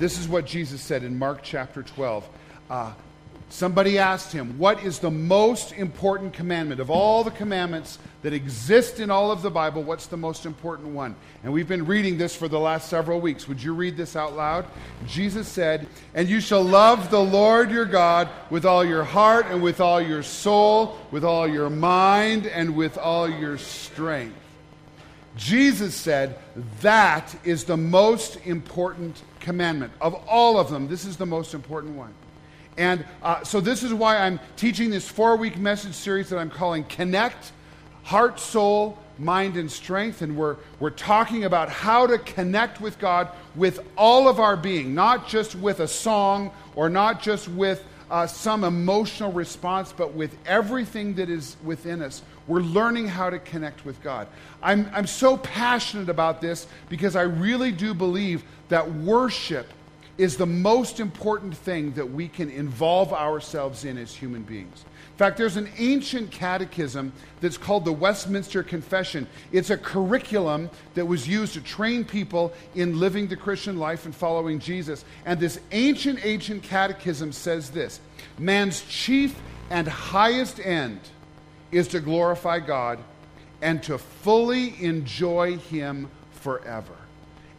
this is what Jesus said in Mark chapter 12. Uh, somebody asked him, What is the most important commandment? Of all the commandments that exist in all of the Bible, what's the most important one? And we've been reading this for the last several weeks. Would you read this out loud? Jesus said, And you shall love the Lord your God with all your heart and with all your soul, with all your mind, and with all your strength. Jesus said that is the most important commandment. Of all of them, this is the most important one. And uh, so, this is why I'm teaching this four week message series that I'm calling Connect Heart, Soul, Mind, and Strength. And we're, we're talking about how to connect with God with all of our being, not just with a song or not just with uh, some emotional response, but with everything that is within us. We're learning how to connect with God. I'm, I'm so passionate about this because I really do believe that worship is the most important thing that we can involve ourselves in as human beings. In fact, there's an ancient catechism that's called the Westminster Confession. It's a curriculum that was used to train people in living the Christian life and following Jesus. And this ancient, ancient catechism says this Man's chief and highest end is to glorify God and to fully enjoy Him forever.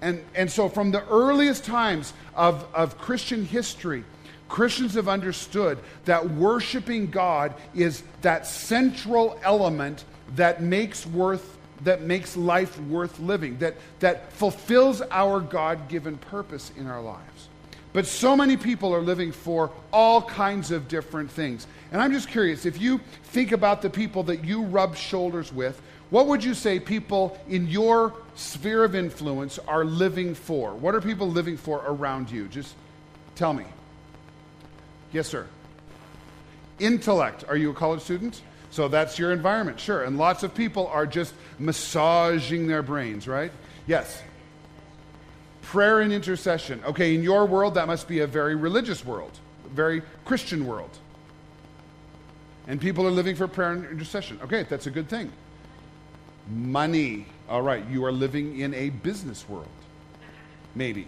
And, and so, from the earliest times of, of Christian history, Christians have understood that worshiping God is that central element that makes worth that makes life worth living, that, that fulfills our God given purpose in our lives. But so many people are living for all kinds of different things. And I'm just curious if you think about the people that you rub shoulders with, what would you say people in your sphere of influence are living for? What are people living for around you? Just tell me. Yes, sir. Intellect. Are you a college student? So that's your environment, sure. And lots of people are just massaging their brains, right? Yes. Prayer and intercession. Okay, in your world, that must be a very religious world, very Christian world and people are living for prayer and intercession. Okay, that's a good thing. Money. All right, you are living in a business world. Maybe.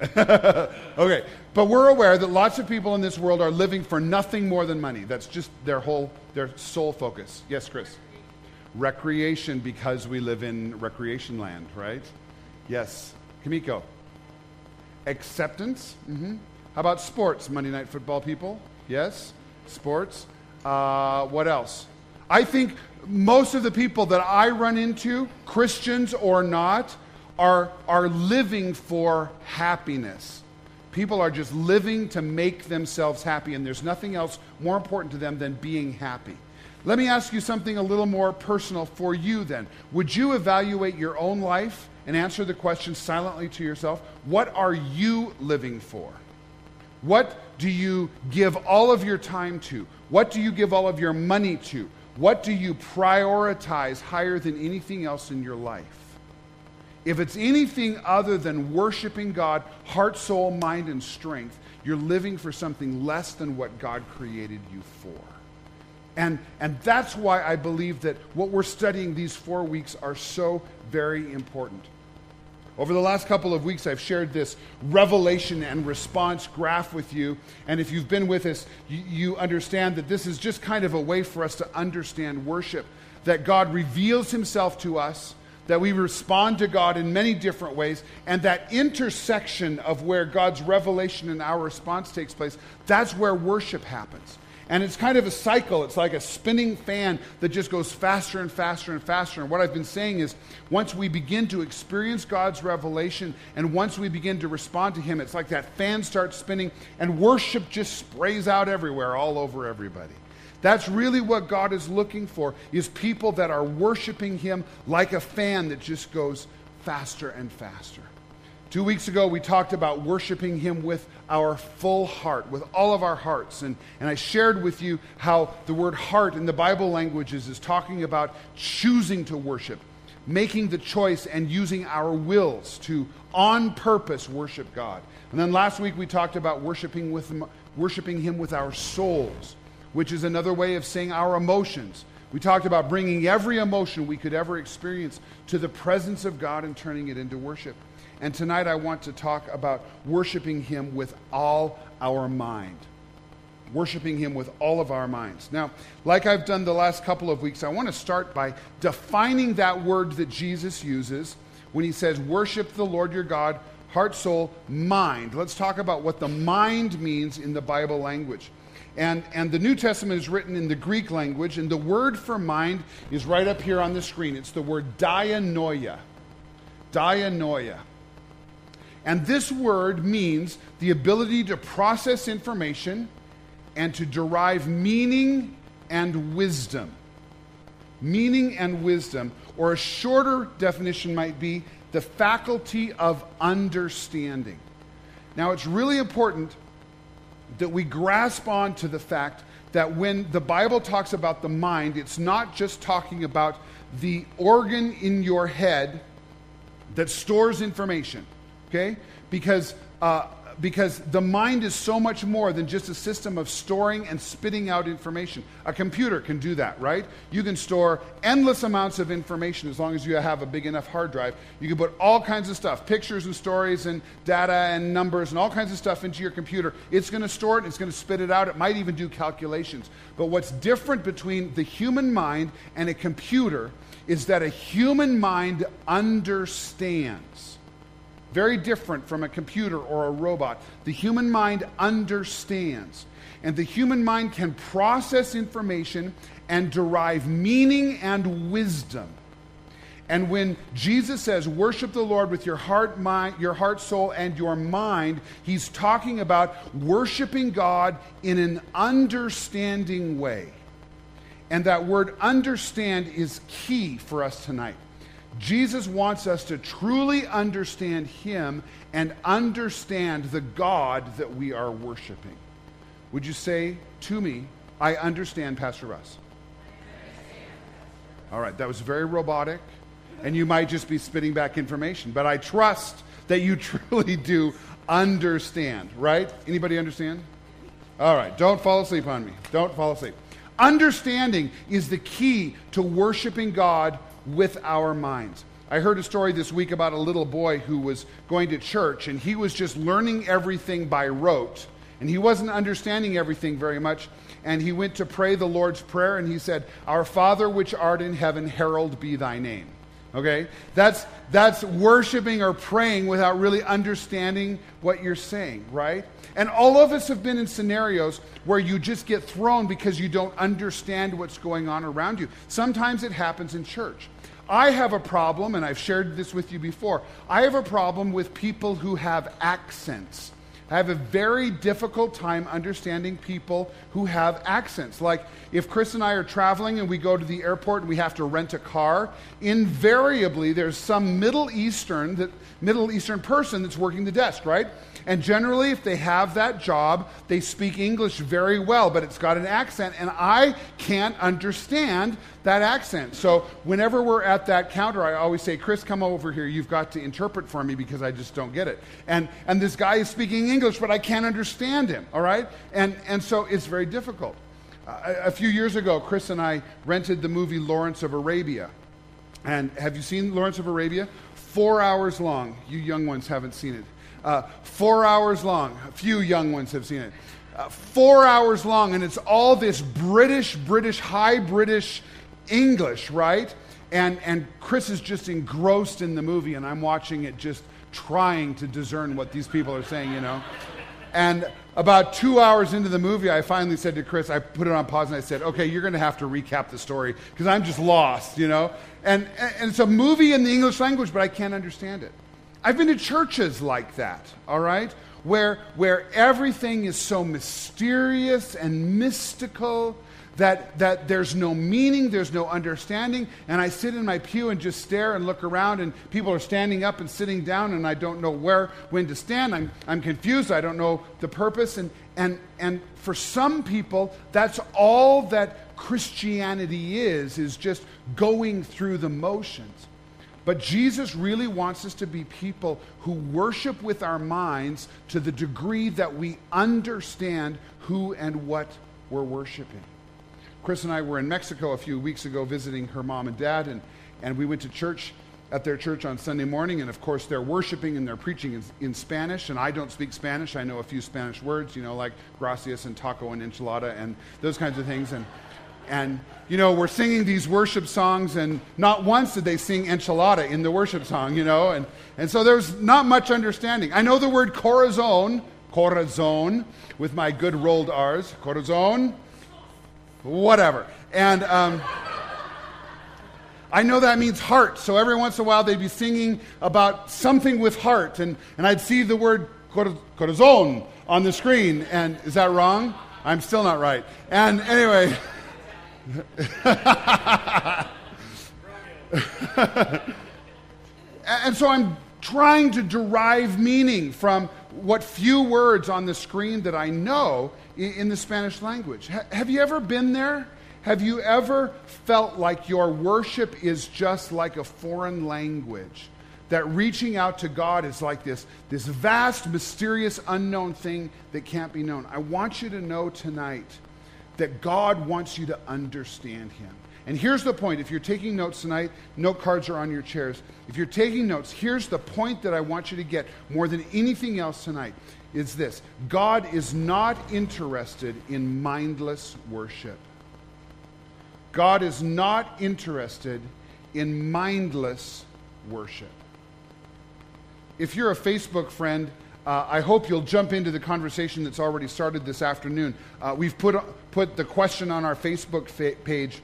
okay, but we're aware that lots of people in this world are living for nothing more than money. That's just their whole, their sole focus. Yes, Chris? Recreation because we live in recreation land, right? Yes. Kamiko? Acceptance? Mm-hmm. How about sports, Monday Night Football people? Yes? sports. Uh, what else? I think most of the people that I run into, Christians or not, are, are living for happiness. People are just living to make themselves happy, and there's nothing else more important to them than being happy. Let me ask you something a little more personal for you then. Would you evaluate your own life and answer the question silently to yourself? What are you living for? What do you give all of your time to? What do you give all of your money to? What do you prioritize higher than anything else in your life? If it's anything other than worshiping God, heart, soul, mind, and strength, you're living for something less than what God created you for. And, and that's why I believe that what we're studying these four weeks are so very important. Over the last couple of weeks, I've shared this revelation and response graph with you. And if you've been with us, you, you, understand that this is just kind of a way for us to understand worship. That God reveals himself to us, that we respond to God in many different ways, and that intersection of where God's revelation and our response takes place, that's where worship happens. And it's kind of a cycle. It's like a spinning fan that just goes faster and faster and faster. And what I've been saying is once we begin to experience God's revelation and once we begin to respond to Him, it's like that fan starts spinning and worship just sprays out everywhere, all over everybody. That's really what God is looking for is people that are worshiping him like a fan that just goes faster and faster. Two weeks ago, we talked about worshiping Him with our full heart, with all of our hearts. And, and I shared with you how the word heart in the Bible languages is talking about choosing to worship, making the choice and using our wills to, on purpose, worship God. And then last week, we talked about worshiping, with, worshiping Him with our souls, which is another way of saying our emotions. We talked about bringing every emotion we could ever experience to the presence of God and turning it into worship. And tonight I want to talk about worshiping Him with all our mind. Worshiping Him with all of our minds. Now, like I've done the last couple of weeks, I want to start by defining that word that Jesus uses when He says, Worship the Lord your God, heart, soul, mind. Let's talk about what the mind means in the Bible language. And, and the New Testament is written in the Greek language, and the word for mind is right up here on the screen. It's the word dianoia. Dianoia. And this word means the ability to process information and to derive meaning and wisdom. Meaning and wisdom, or a shorter definition might be the faculty of understanding. Now, it's really important that we grasp on to the fact that when the Bible talks about the mind, it's not just talking about the organ in your head that stores information, okay? Because uh, because the mind is so much more than just a system of storing and spitting out information. A computer can do that, right? You can store endless amounts of information as long as you have a big enough hard drive. You can put all kinds of stuff, pictures and stories and data and numbers and all kinds of stuff into your computer. It's going to store it, it's going to spit it out. It might even do calculations. But what's different between the human mind and a computer is that a human mind understands very different from a computer or a robot. The human mind understands, and the human mind can process information and derive meaning and wisdom. And when Jesus says, worship the Lord with your heart, mind, your heart, soul, and your mind, he's talking about worshiping God in an understanding way. And that word understand is key for us tonight. Jesus wants us to truly understand Him and understand the God that we are worshiping. Would you say to me, I understand, Pastor Russ? All right, that was very robotic, and you might just be spitting back information, but I trust that you truly do understand, right? Anybody understand? All right, don't fall asleep on me. Don't fall asleep. Understanding is the key to worshiping God with our minds. I heard a story this week about a little boy who was going to church and he was just learning everything by rote and he wasn't understanding everything very much. And he went to pray the Lord's Prayer and he said, Our Father which art in heaven, herald be thy name. Okay? That's, that's worshiping or praying without really understanding what you're saying, right? And all of us have been in scenarios where you just get thrown because you don't understand what's going on around you. Sometimes it happens in church. I have a problem, and I've shared this with you before. I have a problem with people who have accents. I have a very difficult time understanding people who have accents. Like if Chris and I are traveling and we go to the airport and we have to rent a car, invariably there's some Middle Eastern that Middle Eastern person that's working the desk, right? And generally, if they have that job, they speak English very well, but it's got an accent, and I can't understand that accent. So whenever we're at that counter, I always say, Chris, come over here. You've got to interpret for me because I just don't get it. And, and this guy is speaking English, but I can't understand him, all right? And, and so it's very difficult. Uh, a few years ago, Chris and I rented the movie Lawrence of Arabia. And have you seen Lawrence of Arabia? Four hours long. You young ones haven't seen it. Uh, four hours long. A few young ones have seen it. Uh, four hours long, and it's all this British, British, high British English, right? And, and Chris is just engrossed in the movie, and I'm watching it just trying to discern what these people are saying, you know? And about two hours into the movie, I finally said to Chris, I put it on pause and I said, okay, you're going to have to recap the story because I'm just lost, you know? And, and it's a movie in the English language, but I can't understand it. I've been to churches like that, all right? Where, where everything is so mysterious and mystical that, that there's no meaning, there's no understanding, and I sit in my pew and just stare and look around, and people are standing up and sitting down, and I don't know where, when to stand. I'm, I'm confused, I don't know the purpose, and, and, and for some people, that's all that Christianity is, is just going through the motions. But Jesus really wants us to be people who worship with our minds to the degree that we understand who and what we're worshiping. Chris and I were in Mexico a few weeks ago visiting her mom and dad, and, and we went to church at their church on Sunday morning, and of course they're worshiping and they're preaching in, in, Spanish. And I don't speak Spanish. I know a few Spanish words, you know, like gracias and taco and enchilada and those kinds of things. And and you know we're singing these worship songs, and not once did they sing enchilada in the worship song, you know. And and so there's not much understanding. I know the word corazon, corazon, with my good rolled R's, corazon, whatever. And um, I know that means heart. So every once in a while they'd be singing about something with heart. And, and I'd see the word corazon on the screen. And is that wrong? I'm still not right. And anyway. and so I'm trying to derive meaning from what few words on the screen that I know in, the Spanish language. Have you ever been there? Have you ever felt like your worship is just like a foreign language? That reaching out to God is like this, this vast, mysterious, unknown thing that can't be known. I want you to know tonight that God wants you to understand Him. And here's the point. If you're taking notes tonight, note cards are on your chairs. If you're taking notes, here's the point that I want you to get more than anything else tonight is this God is not interested in mindless worship. God is not interested in mindless worship. If you're a Facebook friend, uh, I hope you'll jump into the conversation that's already started this afternoon. Uh, we've put, put the question on our Facebook fa- page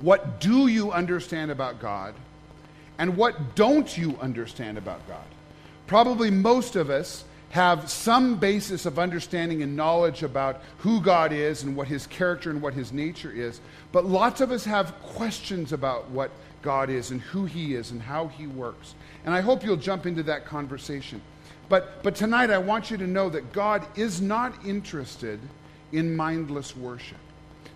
What do you understand about God? And what don't you understand about God? Probably most of us have some basis of understanding and knowledge about who God is and what his character and what his nature is. But lots of us have questions about what God is and who he is and how he works. And I hope you'll jump into that conversation. But, but tonight, I want you to know that God is not interested in mindless worship.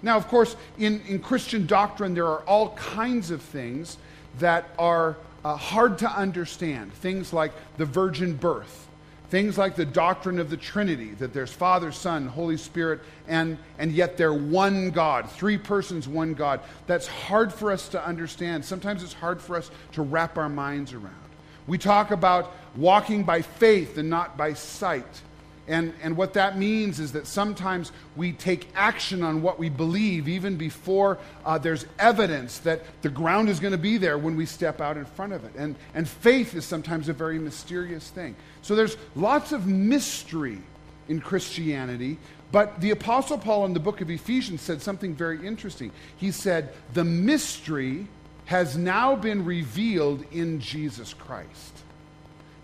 Now, of course, in, in Christian doctrine, there are all kinds of things that are uh, hard to understand. Things like the virgin birth Things like the doctrine of the Trinity, that there's Father, Son, Holy Spirit, and, and yet they're one God, three persons, one God. That's hard for us to understand. Sometimes it's hard for us to wrap our minds around. We talk about walking by faith and not by sight. And, and what that means is that sometimes we take action on what we believe even before uh, there's evidence that the ground is going to be there when we step out in front of it. And, and faith is sometimes a very mysterious thing. So there's lots of mystery in Christianity. But the Apostle Paul in the book of Ephesians said something very interesting. He said, The mystery has now been revealed in Jesus Christ.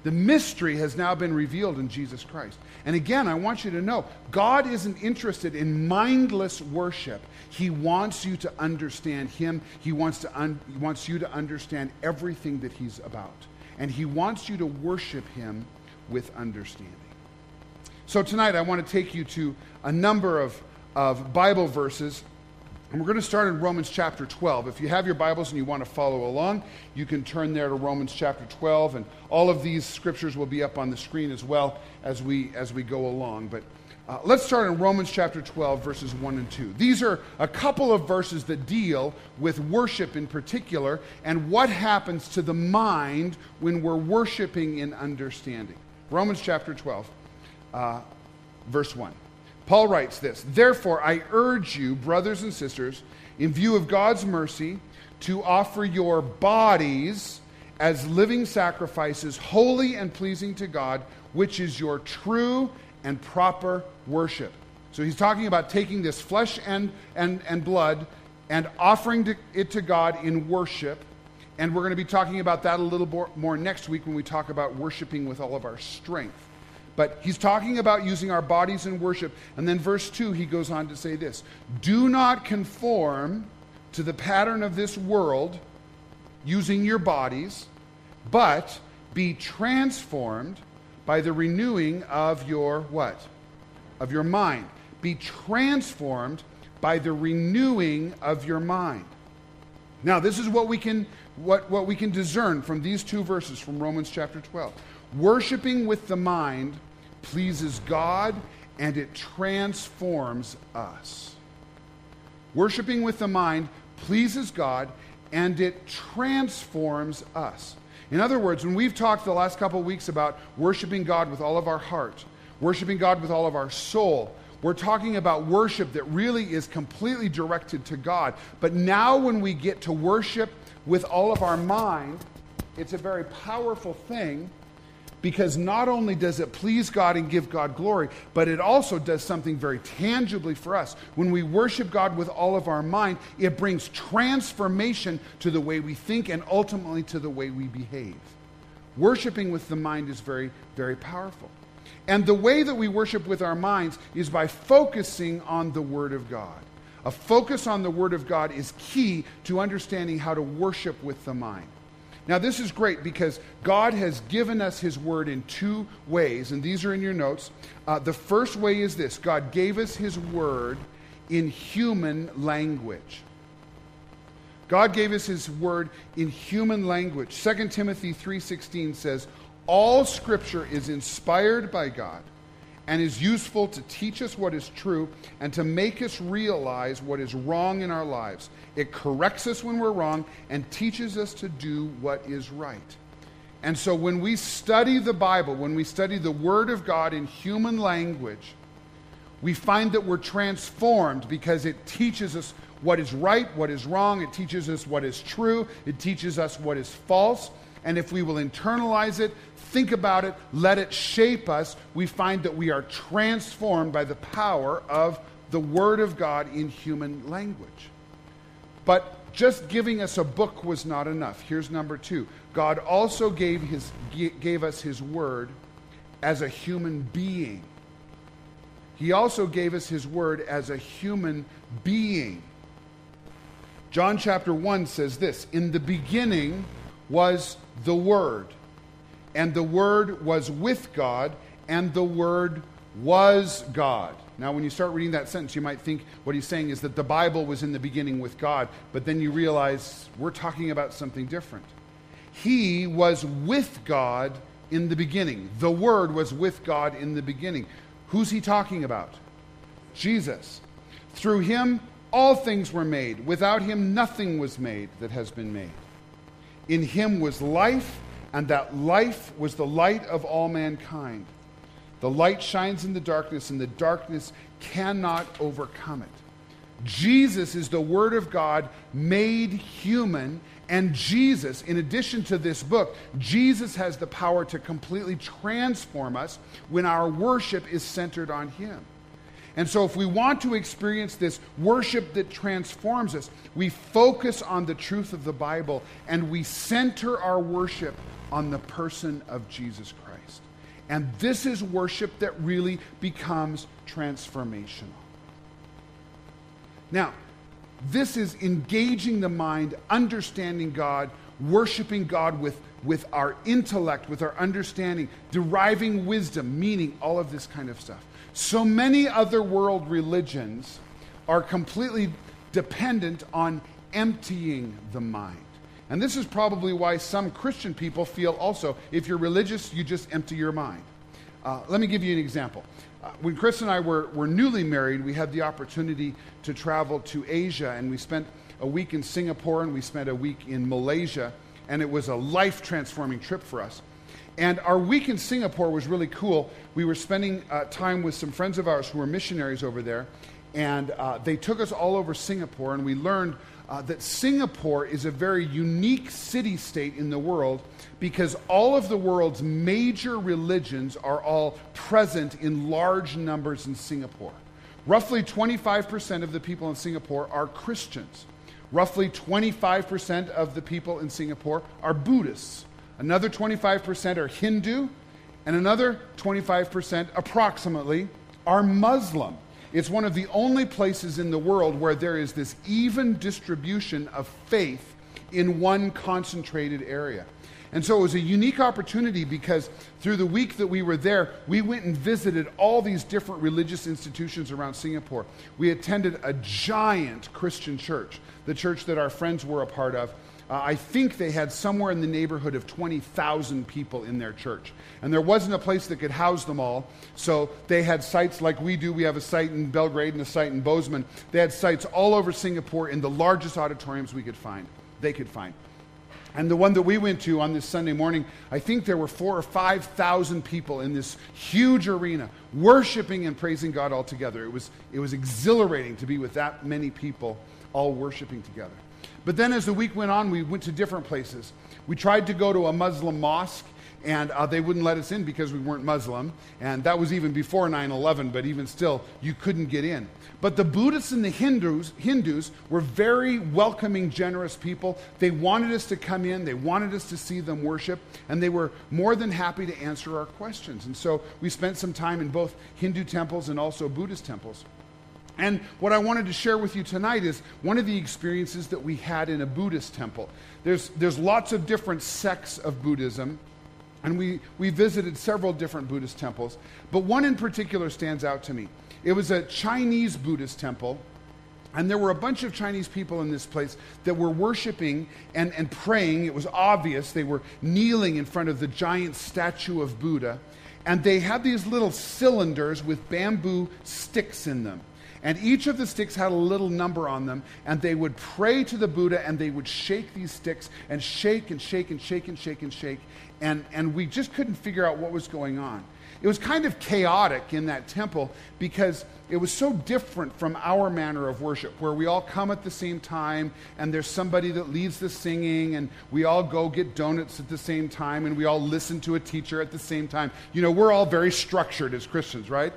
The mystery has now been revealed in Jesus Christ. And again, I want you to know God isn't interested in mindless worship. He wants you to understand Him. He wants, to un- he wants you to understand everything that He's about. And He wants you to worship Him with understanding. So tonight, I want to take you to a number of, of Bible verses and we're going to start in Romans chapter 12. If you have your Bibles and you want to follow along, you can turn there to Romans chapter 12. And all of these scriptures will be up on the screen as well as we, as we go along. But uh, let's start in Romans chapter 12, verses 1 and 2. These are a couple of verses that deal with worship in particular and what happens to the mind when we're worshiping in understanding. Romans chapter 12, uh, verse 1. Paul writes this Therefore, I urge you, brothers and sisters, in view of God's mercy, to offer your bodies as living sacrifices, holy and pleasing to God, which is your true and proper worship. So he's talking about taking this flesh and, and, and blood and offering to, it to God in worship. And we're going to be talking about that a little more next week when we talk about worshiping with all of our strength. But he's talking about using our bodies in worship. And then, verse 2, he goes on to say this Do not conform to the pattern of this world using your bodies, but be transformed by the renewing of your what? Of your mind. Be transformed by the renewing of your mind. Now, this is what we can what, what we can discern from these two verses from Romans chapter 12. Worshiping with the mind pleases God and it transforms us. Worshiping with the mind pleases God and it transforms us. In other words, when we've talked the last couple of weeks about worshiping God with all of our heart, worshiping God with all of our soul, we're talking about worship that really is completely directed to God. But now, when we get to worship with all of our mind, it's a very powerful thing because not only does it please God and give God glory, but it also does something very tangibly for us. When we worship God with all of our mind, it brings transformation to the way we think and ultimately to the way we behave. Worshiping with the mind is very, very powerful. And the way that we worship with our minds is by focusing on the Word of God. A focus on the Word of God is key to understanding how to worship with the mind. Now, this is great because God has given us His Word in two ways, and these are in your notes. Uh, the first way is this God gave us His Word in human language. God gave us His Word in human language. 2 Timothy 3.16 says, All Scripture is inspired by God and is useful to teach us what is true and to make us realize what is wrong in our lives. It corrects us when we're wrong and teaches us to do what is right. And so when we study the Bible, when we study the Word of God in human language, we find that we're transformed because it teaches us what is right, what is wrong, it teaches us what is true, it teaches us what is false. And if we will internalize it, think about it, let it shape us, we find that we are transformed by the power of the Word of God in human language. But just giving us a book was not enough. Here's number two God also gave, his, gave us His Word as a human being. He also gave us His Word as a human being. John chapter 1 says this In the beginning was the Word and the Word was with God, and the Word was God. Now, when you start reading that sentence, you might think what he's saying is that the Bible was in the beginning with God, but then you realize we're talking about something different. He was with God in the beginning. The Word was with God in the beginning. Who's he talking about? Jesus. Through him, all things were made. Without him, nothing was made that has been made. In him was life and that life was the light of all mankind. The light shines in the darkness, and the darkness cannot overcome it. Jesus is the Word of God made human, and Jesus, in addition to this book, Jesus has the power to completely transform us when our worship is centered on Him. And so, if we want to experience this worship that transforms us, we focus on the truth of the Bible and we center our worship on the person of Jesus Christ. And this is worship that really becomes transformational. Now, this is engaging the mind, understanding God, worshiping God with, with our intellect, with our understanding, deriving wisdom, meaning, all of this kind of stuff. So many other world religions are completely dependent on emptying the mind. And this is probably why some Christian people feel also if you're religious, you just empty your mind. Uh, let me give you an example. Uh, when Chris and I were, were newly married, we had the opportunity to travel to Asia, and we spent a week in Singapore and we spent a week in Malaysia, and it was a life transforming trip for us. And our week in Singapore was really cool. We were spending uh, time with some friends of ours who were missionaries over there, and uh, they took us all over Singapore, and we learned uh, that Singapore is a very unique city state in the world because all of the world's major religions are all present in large numbers in Singapore. Roughly 25% of the people in Singapore are Christians. Roughly 25% of the people in Singapore are Buddhists. Another 25% are Hindu, and another 25% approximately are Muslim. It's one of the only places in the world where there is this even distribution of faith in one concentrated area. And so it was a unique opportunity because through the week that we were there, we went and visited all these different religious institutions around Singapore. We attended a giant Christian church, the church that our friends were a part of. Uh, I think they had somewhere in the neighborhood of 20,000 people in their church. And there wasn't a place that could house them all. So they had sites like we do. We have a site in Belgrade and a site in Bozeman. They had sites all over Singapore in the largest auditoriums we could find, they could find. And the one that we went to on this Sunday morning, I think there were four or 5,000 people in this huge arena worshiping and praising God all together. It was, it was exhilarating to be with that many people all worshiping together. But then as the week went on, we went to different places. We tried to go to a Muslim mosque, and uh, they wouldn't let us in because we weren't Muslim. And that was even before 9 11, but even still, you couldn't get in. But the Buddhists and the Hindus, Hindus were very welcoming, generous people. They wanted us to come in, they wanted us to see them worship, and they were more than happy to answer our questions. And so we spent some time in both Hindu temples and also Buddhist temples. And what I wanted to share with you tonight is one of the experiences that we had in a Buddhist temple. There's, there's lots of different sects of Buddhism, and we, we visited several different Buddhist temples, but one in particular stands out to me. It was a Chinese Buddhist temple, and there were a bunch of Chinese people in this place that were worshiping and, and praying. It was obvious. They were kneeling in front of the giant statue of Buddha, and they had these little cylinders with bamboo sticks in them. And each of the sticks had a little number on them, and they would pray to the Buddha and they would shake these sticks and shake and shake and shake and shake and shake. And, and we just couldn't figure out what was going on. It was kind of chaotic in that temple because it was so different from our manner of worship, where we all come at the same time and there's somebody that leads the singing and we all go get donuts at the same time and we all listen to a teacher at the same time. You know, we're all very structured as Christians, right?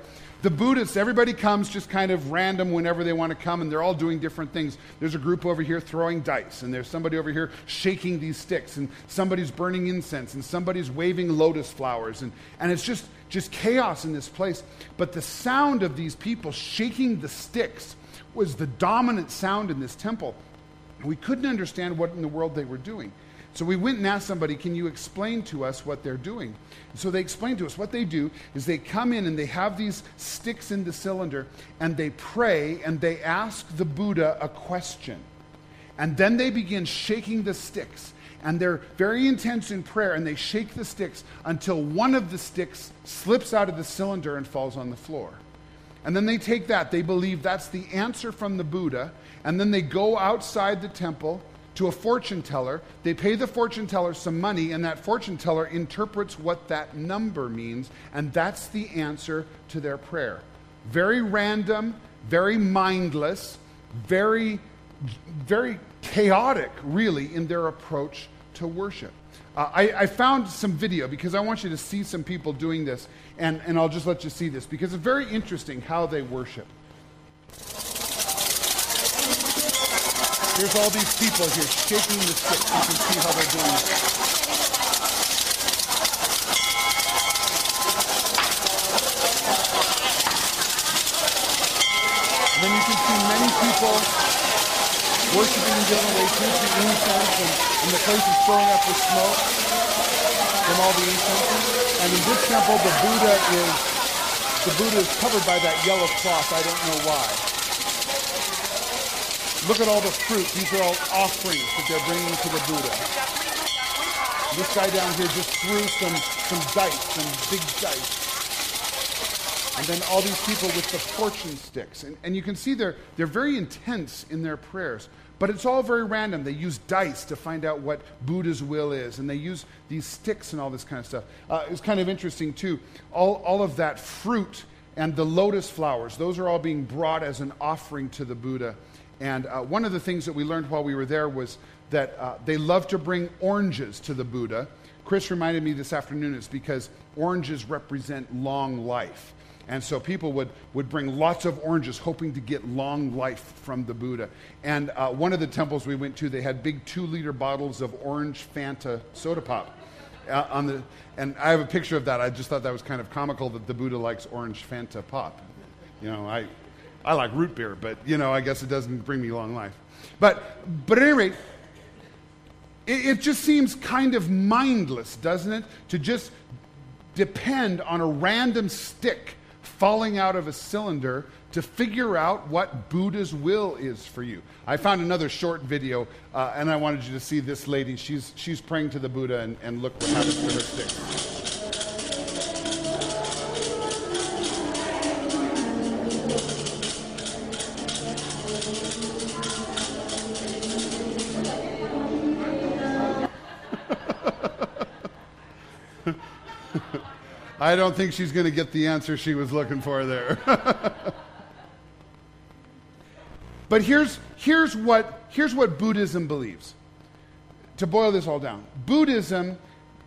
The Buddhists, everybody comes just kind of random whenever they want to come, and they're all doing different things. There's a group over here throwing dice, and there's somebody over here shaking these sticks, and somebody's burning incense, and somebody's waving lotus flowers, and, and it's just, just chaos in this place. But the sound of these people shaking the sticks was the dominant sound in this temple. We couldn't understand what in the world they were doing. So we went and asked somebody, Can you explain to us what they're doing? So they explained to us what they do is they come in and they have these sticks in the cylinder and they pray and they ask the Buddha a question. And then they begin shaking the sticks. And they're very intense in prayer and they shake the sticks until one of the sticks slips out of the cylinder and falls on the floor. And then they take that, they believe that's the answer from the Buddha, and then they go outside the temple to a fortune teller. They pay the fortune teller some money, and that fortune teller interprets what that number means, and that's the answer to their prayer. Very random, very mindless, very, very chaotic, really, in their approach to worship. Uh, I, I, found some video because I want you to see some people doing this, and, and I'll just let you see this because it's very interesting how they worship. Here's all these people here shaking the sticks. You can see how they're doing it. And then you can see many people worshiping in different ways. Here's the incense, and, and the place is filling up with smoke from all the incense. And in this temple, the Buddha is the Buddha is covered by that yellow cloth. I don't know why. Look at all the fruit. These are all offerings that they're bringing to the Buddha. This guy down here just threw some, some dice, some big dice. And then all these people with the fortune sticks. And, and you can see they're, they're very intense in their prayers. But it's all very random. They use dice to find out what Buddha's will is, and they use these sticks and all this kind of stuff. Uh, it's kind of interesting, too. All, all of that fruit and the lotus flowers, those are all being brought as an offering to the Buddha. And uh, one of the things that we learned while we were there was that uh, they love to bring oranges to the Buddha. Chris reminded me this afternoon it's because oranges represent long life. And so people would, would bring lots of oranges, hoping to get long life from the Buddha. And uh, one of the temples we went to, they had big two liter bottles of orange Fanta soda pop. Uh, on the, and I have a picture of that. I just thought that was kind of comical that the Buddha likes orange Fanta pop. You know, I, I like root beer, but you know, I guess it doesn't bring me long life. But, but at any rate, it, it just seems kind of mindless, doesn't it? To just depend on a random stick falling out of a cylinder to figure out what Buddha's will is for you. I found another short video, uh, and I wanted you to see this lady. She's, she's praying to the Buddha, and, and look what happens to her stick. I don't think she's going to get the answer she was looking for there. but here's, here's, what, here's what Buddhism believes. To boil this all down, Buddhism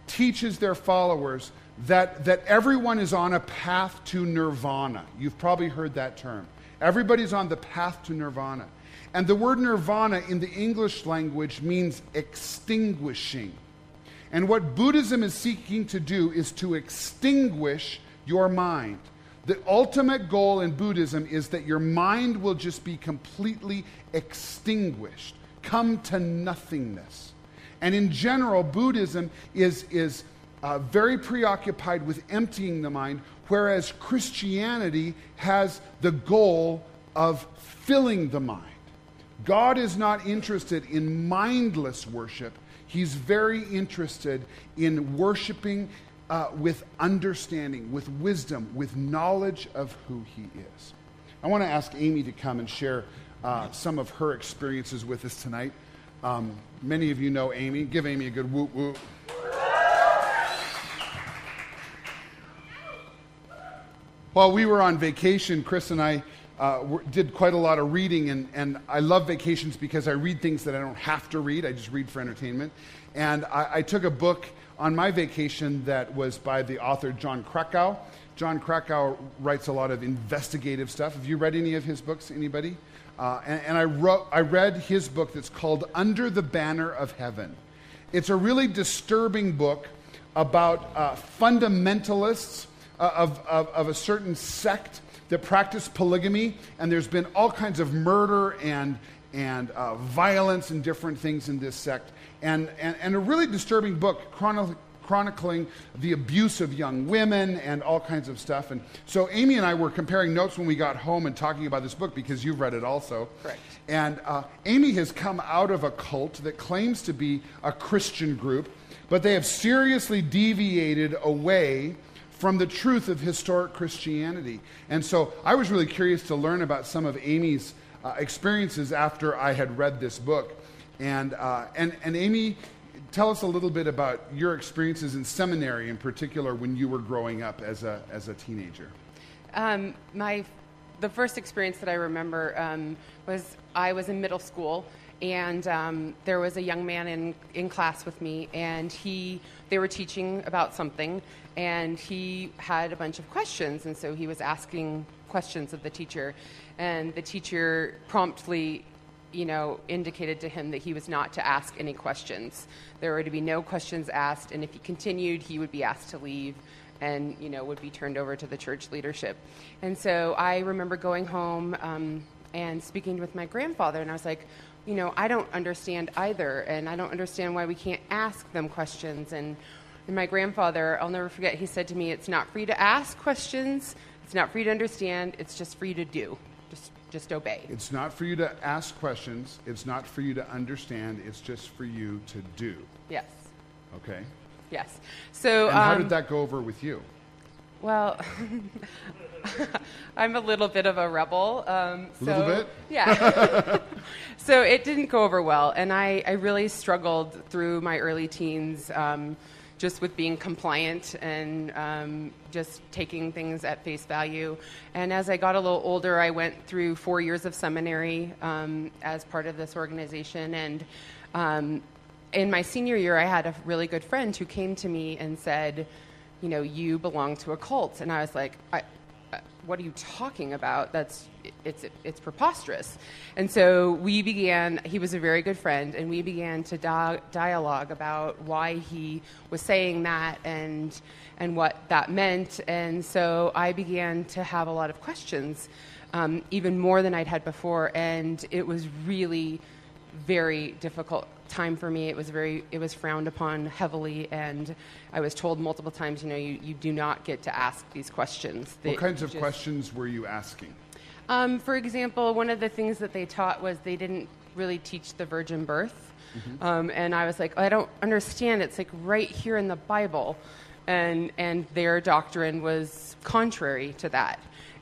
teaches their followers that, that everyone is on a path to nirvana. You've probably heard that term. Everybody's on the path to nirvana. And the word nirvana in the English language means extinguishing. And what Buddhism is seeking to do is to extinguish your mind. The ultimate goal in Buddhism is that your mind will just be completely extinguished, come to nothingness. And in general, Buddhism is, is uh, very preoccupied with emptying the mind, whereas Christianity has the goal of filling the mind. God is not interested in mindless worship. He's very interested in worshiping uh, with understanding, with wisdom, with knowledge of who He is. I want to ask Amy to come and share uh, some of her experiences with us tonight. Um, many of you know Amy. Give Amy a good whoop whoop. While we were on vacation, Chris and I uh, did quite a lot of reading, and, and I love vacations because I read things that I don't have to read. I just read for entertainment. And I, I took a book on my vacation that was by the author Jon Krakauer. Jon Krakauer writes a lot of investigative stuff. Have you read any of his books, anybody? Uh, and, and I, wrote, I read his book that's called Under the Banner of Heaven. It's a really disturbing book about uh, fundamentalists uh, of, of, of a certain sect that practice polygamy, and there's been all kinds of murder and, and uh, violence and different things in this sect. And, and, and a really disturbing book chronicling the abuse of young women and all kinds of stuff. And so Amy and I were comparing notes when we got home and talking about this book because you've read it also. Correct. And uh, Amy has come out of a cult that claims to be a Christian group, but they have seriously deviated away from the truth of historic Christianity. And so I was really curious to learn about some of Amy's uh, experiences after I had read this book. And, uh, and, and Amy, tell us a little bit about your experiences in seminary in particular when you were growing up as a, as a teenager. Um, my, the first experience that I remember um, was I was in middle school and um, there was a young man in, in class with me and he they were teaching about something and he had a bunch of questions and so he was asking questions of the teacher. And the teacher promptly you know indicated to him that he was not to ask any questions. There were to be no questions asked and if he continued he would be asked to leave and you know would be turned over to the church leadership. And so i remember going home um, and speaking with my grandfather and i was like you know i don't understand either and i don't understand why we can't ask them questions and and my grandfather, I'll never forget, he said to me, It's not for you to ask questions, it's not for you to understand, it's just for you to do. Just, just obey. It's not for you to ask questions, it's not for you to understand, it's just for you to do. Yes. Okay? Yes. So, and how um, did that go over with you? Well, I'm a little bit of a rebel. Um, so, a little bit? Yeah. so it didn't go over well, and I, I really struggled through my early teens. Um, just with being compliant and um, just taking things at face value. And as I got a little older, I went through four years of seminary um, as part of this organization. And um, in my senior year, I had a really good friend who came to me and said, You know, you belong to a cult. And I was like, I, what are you talking about? That's it's it's preposterous. And so we began. He was a very good friend, and we began to di- dialogue about why he was saying that and and what that meant. And so I began to have a lot of questions, um, even more than I'd had before, and it was really very difficult time for me. It was very, it was frowned upon heavily, and I was told multiple times, you know, you, you do not get to ask these questions. What kinds of just, questions were you asking? Um, for example, one of the things that they taught was they didn't really teach the virgin birth. Mm-hmm. Um, and I was like, I don't understand. It's like right here in the Bible. And, and their doctrine was contrary to that.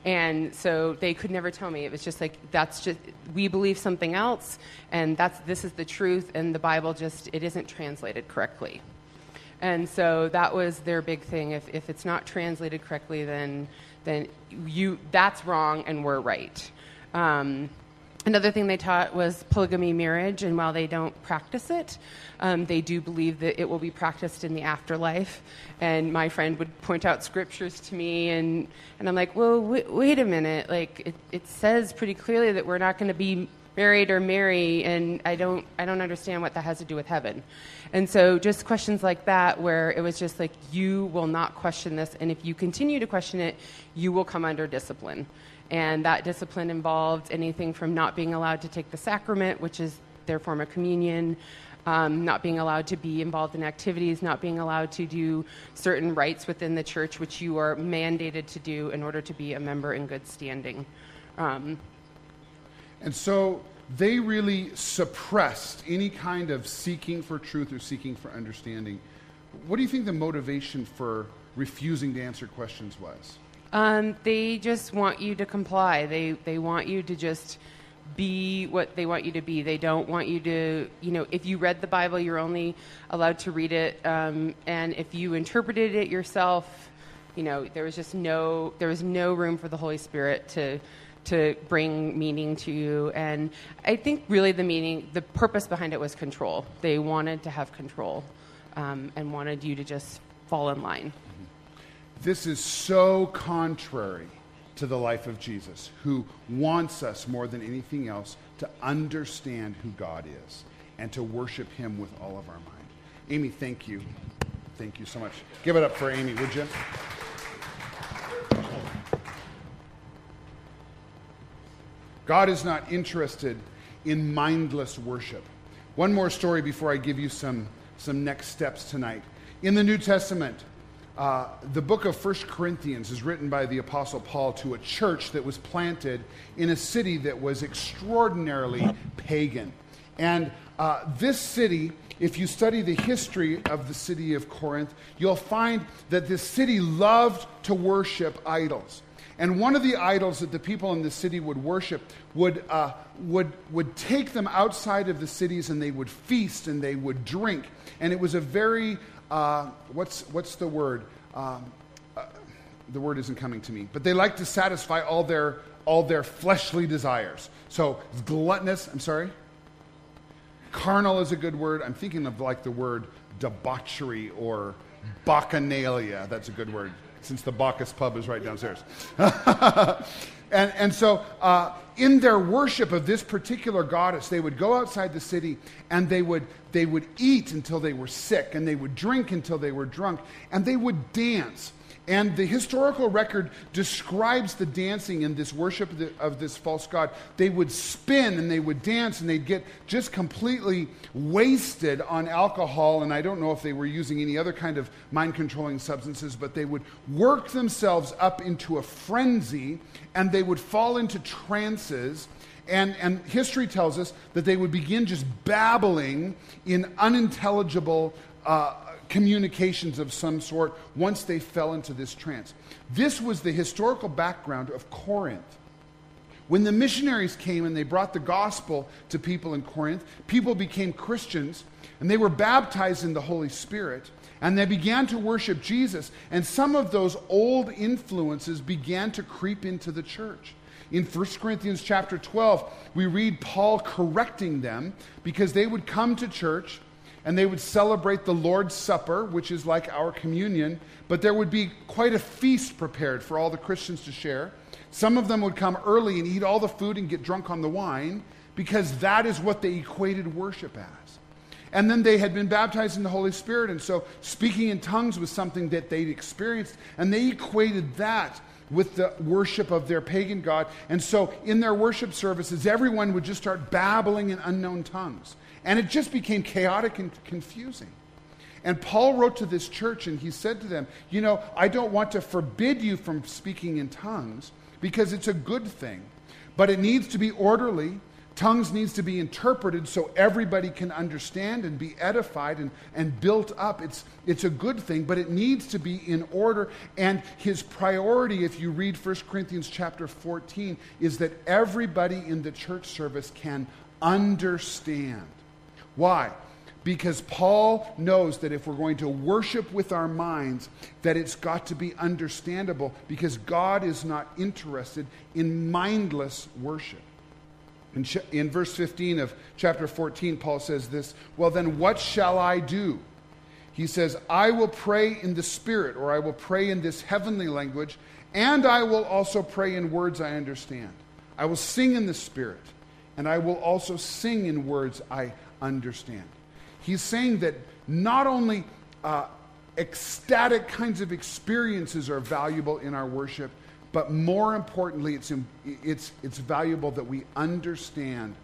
And so they could never tell me. It was just like, that's just, we believe something else, and that's, this is the truth, and the Bible just, it isn't translated correctly. And so that was their big thing. If, if it's not translated correctly, then, then you, that's wrong and we're right. Um, Another thing they taught was polygamy marriage, and while they don't practice it, um, they do believe that it will be practiced in the afterlife. And my friend would point out scriptures to me, and, and I'm like, well, w- wait a minute. Like, it, it says pretty clearly that we're not going to be married or marry, and I don't, I don't understand what that has to do with heaven. And so, just questions like that, where it was just like, you will not question this, and if you continue to question it, you will come under discipline. And that discipline involved anything from not being allowed to take the sacrament, which is their form of communion, um, not being allowed to be involved in activities, not being allowed to do certain rites within the church, which you are mandated to do in order to be a member in good standing. Um, and so they really suppressed any kind of seeking for truth or seeking for understanding. What do you think the motivation for refusing to answer questions was? Um, they just want you to comply. They they want you to just be what they want you to be. They don't want you to, you know, if you read the Bible, you're only allowed to read it, um, and if you interpreted it yourself, you know, there was just no there was no room for the Holy Spirit to to bring meaning to you. And I think really the meaning, the purpose behind it was control. They wanted to have control um, and wanted you to just fall in line. This is so contrary to the life of Jesus, who wants us more than anything else to understand who God is and to worship Him with all of our mind. Amy, thank you. Thank you so much. Give it up for Amy, would you? God is not interested in mindless worship. One more story before I give you some, some next steps tonight. In the New Testament, uh, the book of First Corinthians is written by the Apostle Paul to a church that was planted in a city that was extraordinarily pagan. And uh, this city, if you study the history of the city of Corinth, you'll find that this city loved to worship idols. And one of the idols that the people in the city would worship would, uh, would, would take them outside of the cities and they would feast and they would drink. And it was a very uh, what's, what's the word? Um, uh, the word isn't coming to me, but they like to satisfy all their, all their fleshly desires. So gluttonous, I'm sorry. Carnal is a good word. I'm thinking of like the word debauchery or bacchanalia. That's a good word, since the Bacchus pub is right downstairs. And, and so, uh, in their worship of this particular goddess, they would go outside the city and they would, they would eat until they were sick, and they would drink until they were drunk, and they would dance. And the historical record describes the dancing and this worship of, the, of, this false god. They would spin and they would dance and they'd get just completely wasted on alcohol. And I don't know if they were using any other kind of mind controlling substances, but they would work themselves up into a frenzy and they would fall into trances. And, and history tells us that they would begin just babbling in unintelligible uh, communications of some sort once they fell into this trance. This was the historical background of Corinth. When the missionaries came and they brought the gospel to people in Corinth, people became Christians and they were baptized in the Holy Spirit and they began to worship Jesus. And some of those old influences began to creep into the church. In 1 Corinthians chapter 12, we read Paul correcting them because they would come to church and they would celebrate the Lord's Supper, which is like our communion, but there would be quite a feast prepared for all the Christians to share. Some of them would come early and eat all the food and get drunk on the wine because that is what they equated worship as. And then they had been baptized in the Holy Spirit, and so speaking in tongues was something that they'd experienced, and they equated that with the worship of their pagan God. And so in their worship services, everyone would just start babbling in unknown tongues. And it just became chaotic and confusing. And Paul wrote to this church and he said to them, You know, I don't want to forbid you from speaking in tongues because it's a good thing, but it needs to be orderly. Tongues needs to be interpreted so everybody can understand and be edified and, and built up. It's, it's a good thing, but it needs to be in order. And his priority, if you read 1 Corinthians chapter 14, is that everybody in the church service can understand. Why? because Paul knows that if we're going to worship with our minds, that it's got to be understandable because God is not interested in mindless worship. In, ch- in verse 15 of chapter 14, Paul says this Well, then what shall I do? He says, I will pray in the Spirit, or I will pray in this heavenly language, and I will also pray in words I understand. I will sing in the Spirit, and I will also sing in words I understand. He's saying that not only uh, ecstatic kinds of experiences are valuable in our worship, but more importantly, it's, it's, it's valuable that we understand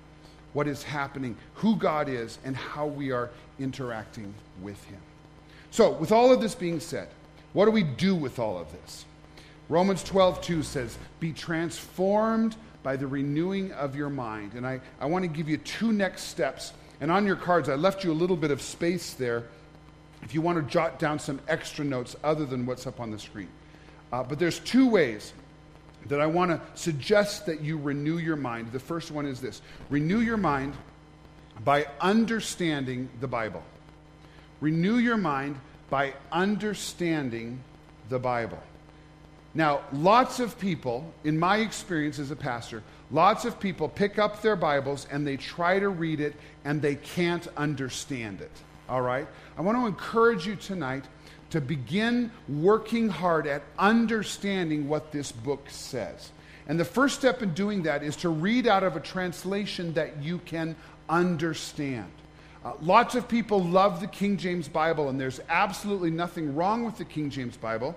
what is happening, who God is, and how we are interacting with Him. So, with all of this being said, what do we do with all of this? Romans 12, 2 says, Be transformed by the renewing of your mind. And I, I want to give you two next steps. And on your cards, I left you a little bit of space there if you want to jot down some extra notes other than what's up on the screen. Uh, but there's two ways that I want to suggest that you renew your mind. The first one is this renew your mind by understanding the Bible. Renew your mind by understanding the Bible. Now, lots of people, in my experience as a pastor, lots of people pick up their Bibles and they try to read it and they can't understand it. All right? I want to encourage you tonight to begin working hard at understanding what this book says. And the first step in doing that is to read out of a translation that you can understand. Uh, lots of people love the King James Bible, and there's absolutely nothing wrong with the King James Bible,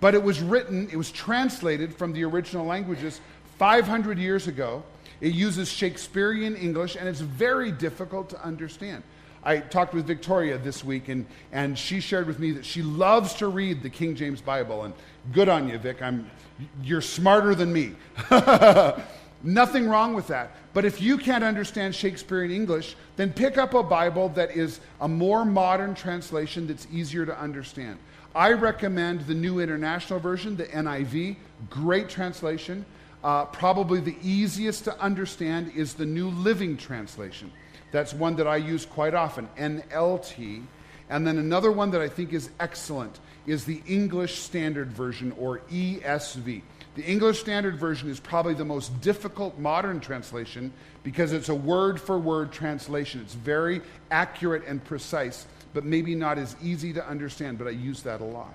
but it was written, it was translated from the original languages 500 years ago. It uses Shakespearean English, and it's very difficult to understand. I talked with Victoria this week, and, and she shared with me that she loves to read the King James Bible. And good on you, Vic. I'm, you're smarter than me. Nothing wrong with that. But if you can't understand Shakespearean English, then pick up a Bible that is a more modern translation that's easier to understand. I recommend the New International Version, the NIV, great translation. Uh, probably the easiest to understand is the New Living Translation. That's one that I use quite often, NLT. And then another one that I think is excellent is the English Standard Version, or ESV. The English Standard Version is probably the most difficult modern translation because it's a word for word translation. It's very accurate and precise, but maybe not as easy to understand, but I use that a lot.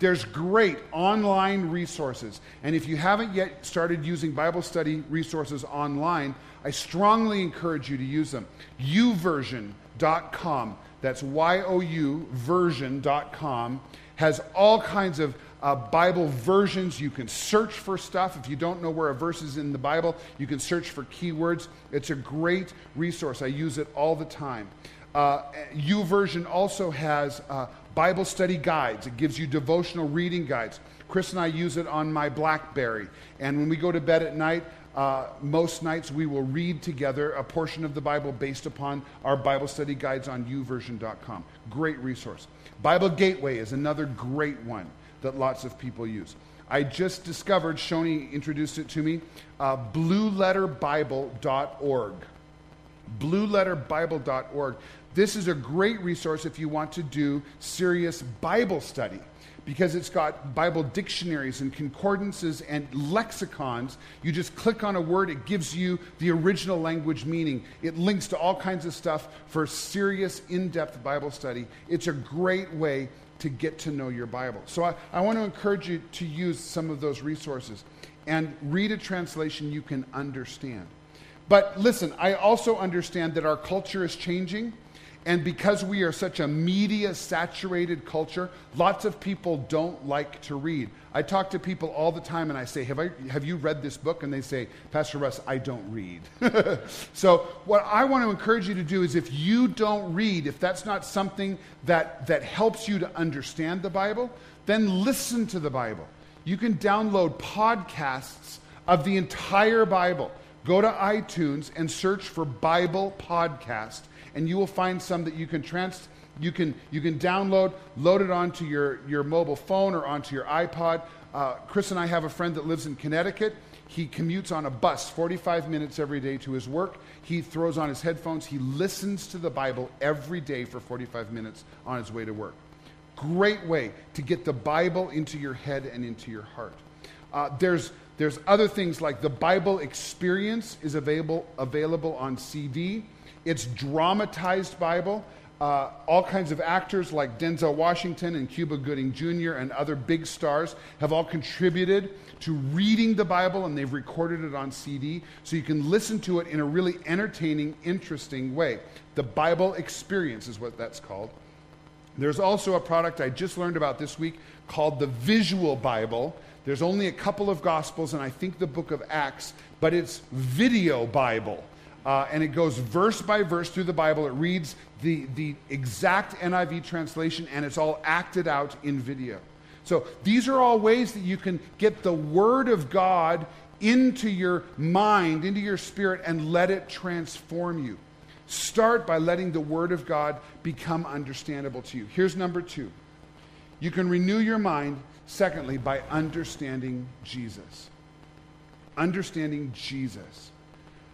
There's great online resources. And if you haven't yet started using Bible study resources online, I strongly encourage you to use them. YouVersion.com, that's Y O U version.com, has all kinds of uh, Bible versions. You can search for stuff. If you don't know where a verse is in the Bible, you can search for keywords. It's a great resource. I use it all the time. Uh, YouVersion also has uh, Bible study guides. It gives you devotional reading guides. Chris and I use it on my Blackberry. And when we go to bed at night, uh, most nights we will read together a portion of the Bible based upon our Bible study guides on youversion.com. Great resource. Bible Gateway is another great one that lots of people use. I just discovered, Shoni introduced it to me, uh, blueletterbible.org. Blueletterbible.org. This is a great resource if you want to do serious Bible study because it's got Bible dictionaries and concordances and lexicons. You just click on a word, it gives you the original language meaning. It links to all kinds of stuff for serious, in depth Bible study. It's a great way to get to know your Bible. So I, I want to encourage you to use some of those resources and read a translation you can understand. But listen, I also understand that our culture is changing. And because we are such a media saturated culture, lots of people don't like to read. I talk to people all the time and I say, Have, I, have you read this book? And they say, Pastor Russ, I don't read. so, what I want to encourage you to do is if you don't read, if that's not something that, that helps you to understand the Bible, then listen to the Bible. You can download podcasts of the entire Bible. Go to iTunes and search for Bible Podcast and you will find some that you can trans you can you can download load it onto your your mobile phone or onto your ipod uh, Chris and I have a friend that lives in Connecticut. He commutes on a bus 45 minutes every day to his work. He throws on his headphones. He listens to the Bible every day for 45 minutes on his way to work. Great way to get the Bible into your head and into your heart. Uh, there's, there's other things like the Bible Experience is available, available on CD. It's dramatized Bible. Uh, all kinds of actors like Denzel Washington and Cuba Gooding Jr. and other big stars have all contributed to reading the Bible and they've recorded it on CD so you can listen to it in a really entertaining, interesting way. The Bible Experience is what that's called. There's also a product I just learned about this week called the Visual Bible. There's only a couple of Gospels and I think the book of Acts, but it's Video Bible. Uh, and it goes verse by verse through the Bible. It reads the, the exact NIV translation, and it's all acted out in video. So these are all ways that you can get the Word of God into your mind, into your spirit, and let it transform you. Start by letting the Word of God become understandable to you. Here's number two you can renew your mind, secondly, by understanding Jesus. Understanding Jesus.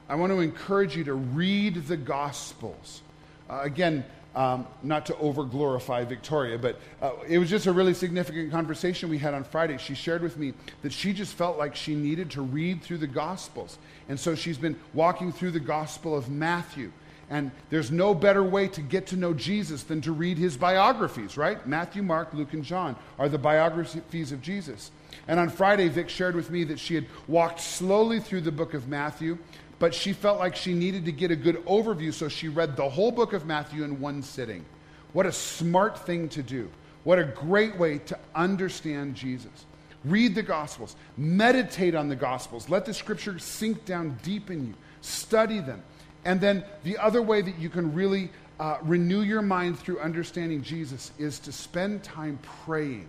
I want to encourage you to read the Gospels. Uh, again, um, not to overglorify Victoria, but uh, it was just a really significant conversation we had on Friday. She shared with me that she just felt like she needed to read through the Gospels. And so she's been walking through the Gospel of Matthew. And there's no better way to get to know Jesus than to read his biographies, right? Matthew, Mark, Luke, and John are the biographies of Jesus. And on Friday, Vic shared with me that she had walked slowly through the book of Matthew, but she felt like she needed to get a good overview, so she read the whole book of Matthew in one sitting. What a smart thing to do. What a great way to understand Jesus. Read the Gospels, meditate on the Gospels, let the Scripture sink down deep in you, study them. And then the other way that you can really uh, renew your mind through understanding Jesus is to spend time praying.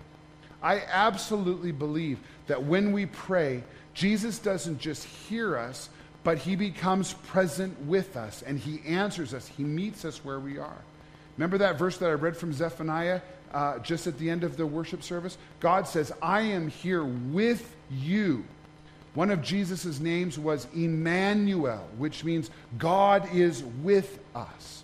I absolutely believe that when we pray, Jesus doesn't just hear us, but he becomes present with us and he answers us. He meets us where we are. Remember that verse that I read from Zephaniah uh, just at the end of the worship service? God says, I am here with you. One of Jesus' names was Emmanuel, which means God is with us.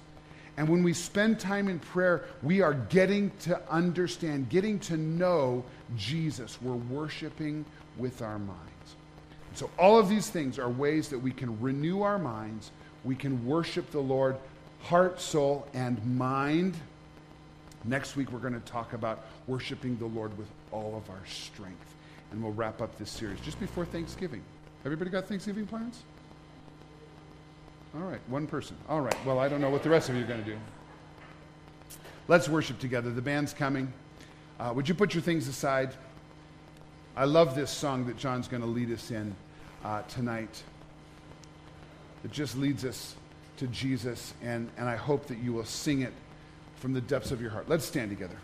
And when we spend time in prayer, we are getting to understand, getting to know Jesus. We're worshiping with our minds. So, all of these things are ways that we can renew our minds. We can worship the Lord, heart, soul, and mind. Next week, we're going to talk about worshiping the Lord with all of our strength. And we'll wrap up this series just before Thanksgiving. Everybody got Thanksgiving plans? All right, one person. All right, well, I don't know what the rest of you are going to do. Let's worship together. The band's coming. Uh, would you put your things aside? I love this song that John's going to lead us in uh, tonight. It just leads us to Jesus, and, and I hope that you will sing it from the depths of your heart. Let's stand together.